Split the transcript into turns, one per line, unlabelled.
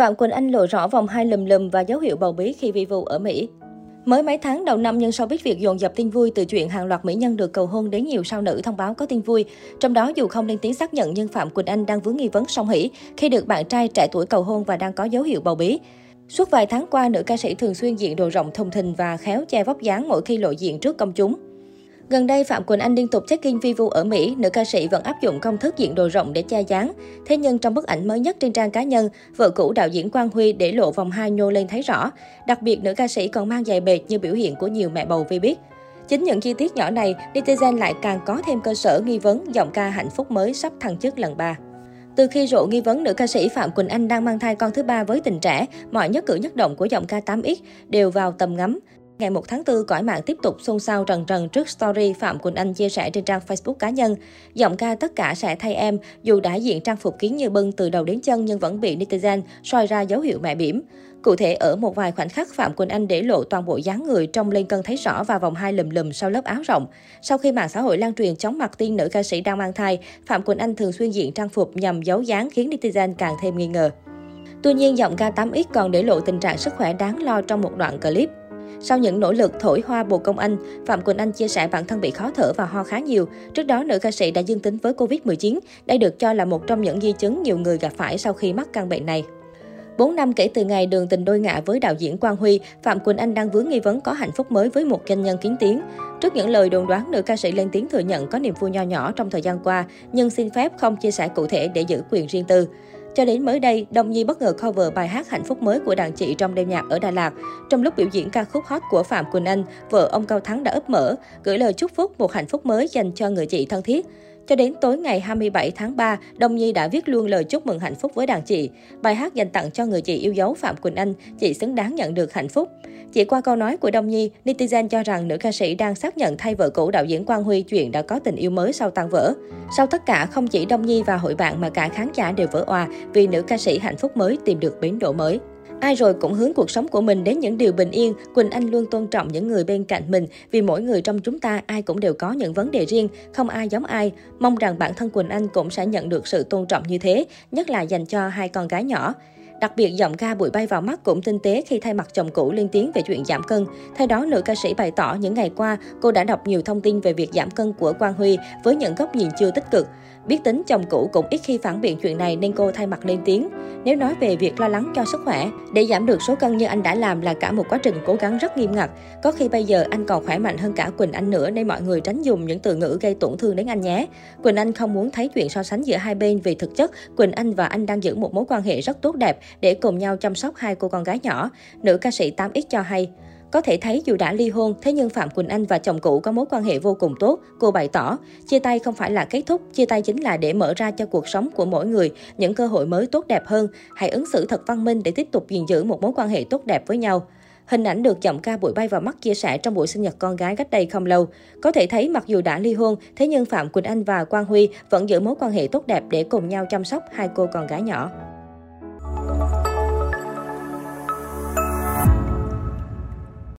Phạm Quỳnh Anh lộ rõ vòng hai lùm lùm và dấu hiệu bầu bí khi vi vu ở Mỹ. Mới mấy tháng đầu năm, nhưng sau biết việc dồn dập tin vui từ chuyện hàng loạt mỹ nhân được cầu hôn đến nhiều sao nữ thông báo có tin vui. Trong đó, dù không lên tiếng xác nhận nhưng Phạm Quỳnh Anh đang vướng nghi vấn song hỷ khi được bạn trai trẻ tuổi cầu hôn và đang có dấu hiệu bầu bí. Suốt vài tháng qua, nữ ca sĩ thường xuyên diện đồ rộng thông thình và khéo che vóc dáng mỗi khi lộ diện trước công chúng. Gần đây, Phạm Quỳnh Anh liên tục check-in Vivu ở Mỹ, nữ ca sĩ vẫn áp dụng công thức diện đồ rộng để che dáng. Thế nhưng trong bức ảnh mới nhất trên trang cá nhân, vợ cũ đạo diễn Quang Huy để lộ vòng hai nhô lên thấy rõ. Đặc biệt, nữ ca sĩ còn mang giày bệt như biểu hiện của nhiều mẹ bầu vi biết. Chính những chi tiết nhỏ này, netizen lại càng có thêm cơ sở nghi vấn giọng ca hạnh phúc mới sắp thăng chức lần ba. Từ khi rộ nghi vấn nữ ca sĩ Phạm Quỳnh Anh đang mang thai con thứ ba với tình trẻ, mọi nhất cử nhất động của giọng ca 8X đều vào tầm ngắm. Ngày 1 tháng 4, cõi mạng tiếp tục xôn xao trần trần trước story Phạm Quỳnh Anh chia sẻ trên trang Facebook cá nhân. Giọng ca tất cả sẽ thay em, dù đã diện trang phục kiến như bưng từ đầu đến chân nhưng vẫn bị netizen soi ra dấu hiệu mẹ bỉm. Cụ thể, ở một vài khoảnh khắc, Phạm Quỳnh Anh để lộ toàn bộ dáng người trong lên cân thấy rõ và vòng hai lùm lùm sau lớp áo rộng. Sau khi mạng xã hội lan truyền chóng mặt tin nữ ca sĩ đang mang thai, Phạm Quỳnh Anh thường xuyên diện trang phục nhằm giấu dáng khiến netizen càng thêm nghi ngờ. Tuy nhiên, giọng ca 8X còn để lộ tình trạng sức khỏe đáng lo trong một đoạn clip. Sau những nỗ lực thổi hoa bồ công anh, Phạm Quỳnh Anh chia sẻ bản thân bị khó thở và ho khá nhiều. Trước đó, nữ ca sĩ đã dương tính với Covid-19. Đây được cho là một trong những di chứng nhiều người gặp phải sau khi mắc căn bệnh này. 4 năm kể từ ngày đường tình đôi ngã với đạo diễn Quang Huy, Phạm Quỳnh Anh đang vướng nghi vấn có hạnh phúc mới với một doanh nhân kiến tiếng. Trước những lời đồn đoán, nữ ca sĩ lên tiếng thừa nhận có niềm vui nho nhỏ trong thời gian qua, nhưng xin phép không chia sẻ cụ thể để giữ quyền riêng tư. Cho đến mới đây, đồng Nhi bất ngờ cover bài hát Hạnh phúc mới của đàn chị trong đêm nhạc ở Đà Lạt. Trong lúc biểu diễn ca khúc hot của Phạm Quỳnh Anh, vợ ông Cao Thắng đã ấp mở, gửi lời chúc phúc một hạnh phúc mới dành cho người chị thân thiết. Cho đến tối ngày 27 tháng 3, Đông Nhi đã viết luôn lời chúc mừng hạnh phúc với đàn chị. Bài hát dành tặng cho người chị yêu dấu Phạm Quỳnh Anh, chị xứng đáng nhận được hạnh phúc. Chỉ qua câu nói của Đông Nhi, netizen cho rằng nữ ca sĩ đang xác nhận thay vợ cũ đạo diễn Quang Huy chuyện đã có tình yêu mới sau tan vỡ. Sau tất cả, không chỉ Đông Nhi và hội bạn mà cả khán giả đều vỡ òa vì nữ ca sĩ hạnh phúc mới tìm được bến đỗ mới. Ai rồi cũng hướng cuộc sống của mình đến những điều bình yên, Quỳnh Anh luôn tôn trọng những người bên cạnh mình vì mỗi người trong chúng ta ai cũng đều có những vấn đề riêng, không ai giống ai. Mong rằng bản thân Quỳnh Anh cũng sẽ nhận được sự tôn trọng như thế, nhất là dành cho hai con gái nhỏ. Đặc biệt, giọng ca bụi bay vào mắt cũng tinh tế khi thay mặt chồng cũ lên tiếng về chuyện giảm cân. Theo đó, nữ ca sĩ bày tỏ những ngày qua, cô đã đọc nhiều thông tin về việc giảm cân của Quang Huy với những góc nhìn chưa tích cực. Biết tính chồng cũ cũng ít khi phản biện chuyện này nên cô thay mặt lên tiếng. Nếu nói về việc lo lắng cho sức khỏe, để giảm được số cân như anh đã làm là cả một quá trình cố gắng rất nghiêm ngặt. Có khi bây giờ anh còn khỏe mạnh hơn cả Quỳnh Anh nữa nên mọi người tránh dùng những từ ngữ gây tổn thương đến anh nhé. Quỳnh Anh không muốn thấy chuyện so sánh giữa hai bên vì thực chất Quỳnh Anh và anh đang giữ một mối quan hệ rất tốt đẹp để cùng nhau chăm sóc hai cô con gái nhỏ. Nữ ca sĩ 8X cho hay. Có thể thấy dù đã ly hôn, thế nhưng Phạm Quỳnh Anh và chồng cũ có mối quan hệ vô cùng tốt. Cô bày tỏ, chia tay không phải là kết thúc, chia tay chính là để mở ra cho cuộc sống của mỗi người những cơ hội mới tốt đẹp hơn. Hãy ứng xử thật văn minh để tiếp tục gìn giữ một mối quan hệ tốt đẹp với nhau. Hình ảnh được giọng ca bụi bay vào mắt chia sẻ trong buổi sinh nhật con gái cách đây không lâu. Có thể thấy mặc dù đã ly hôn, thế nhưng Phạm Quỳnh Anh và Quang Huy vẫn giữ mối quan hệ tốt đẹp để cùng nhau chăm sóc hai cô con gái nhỏ.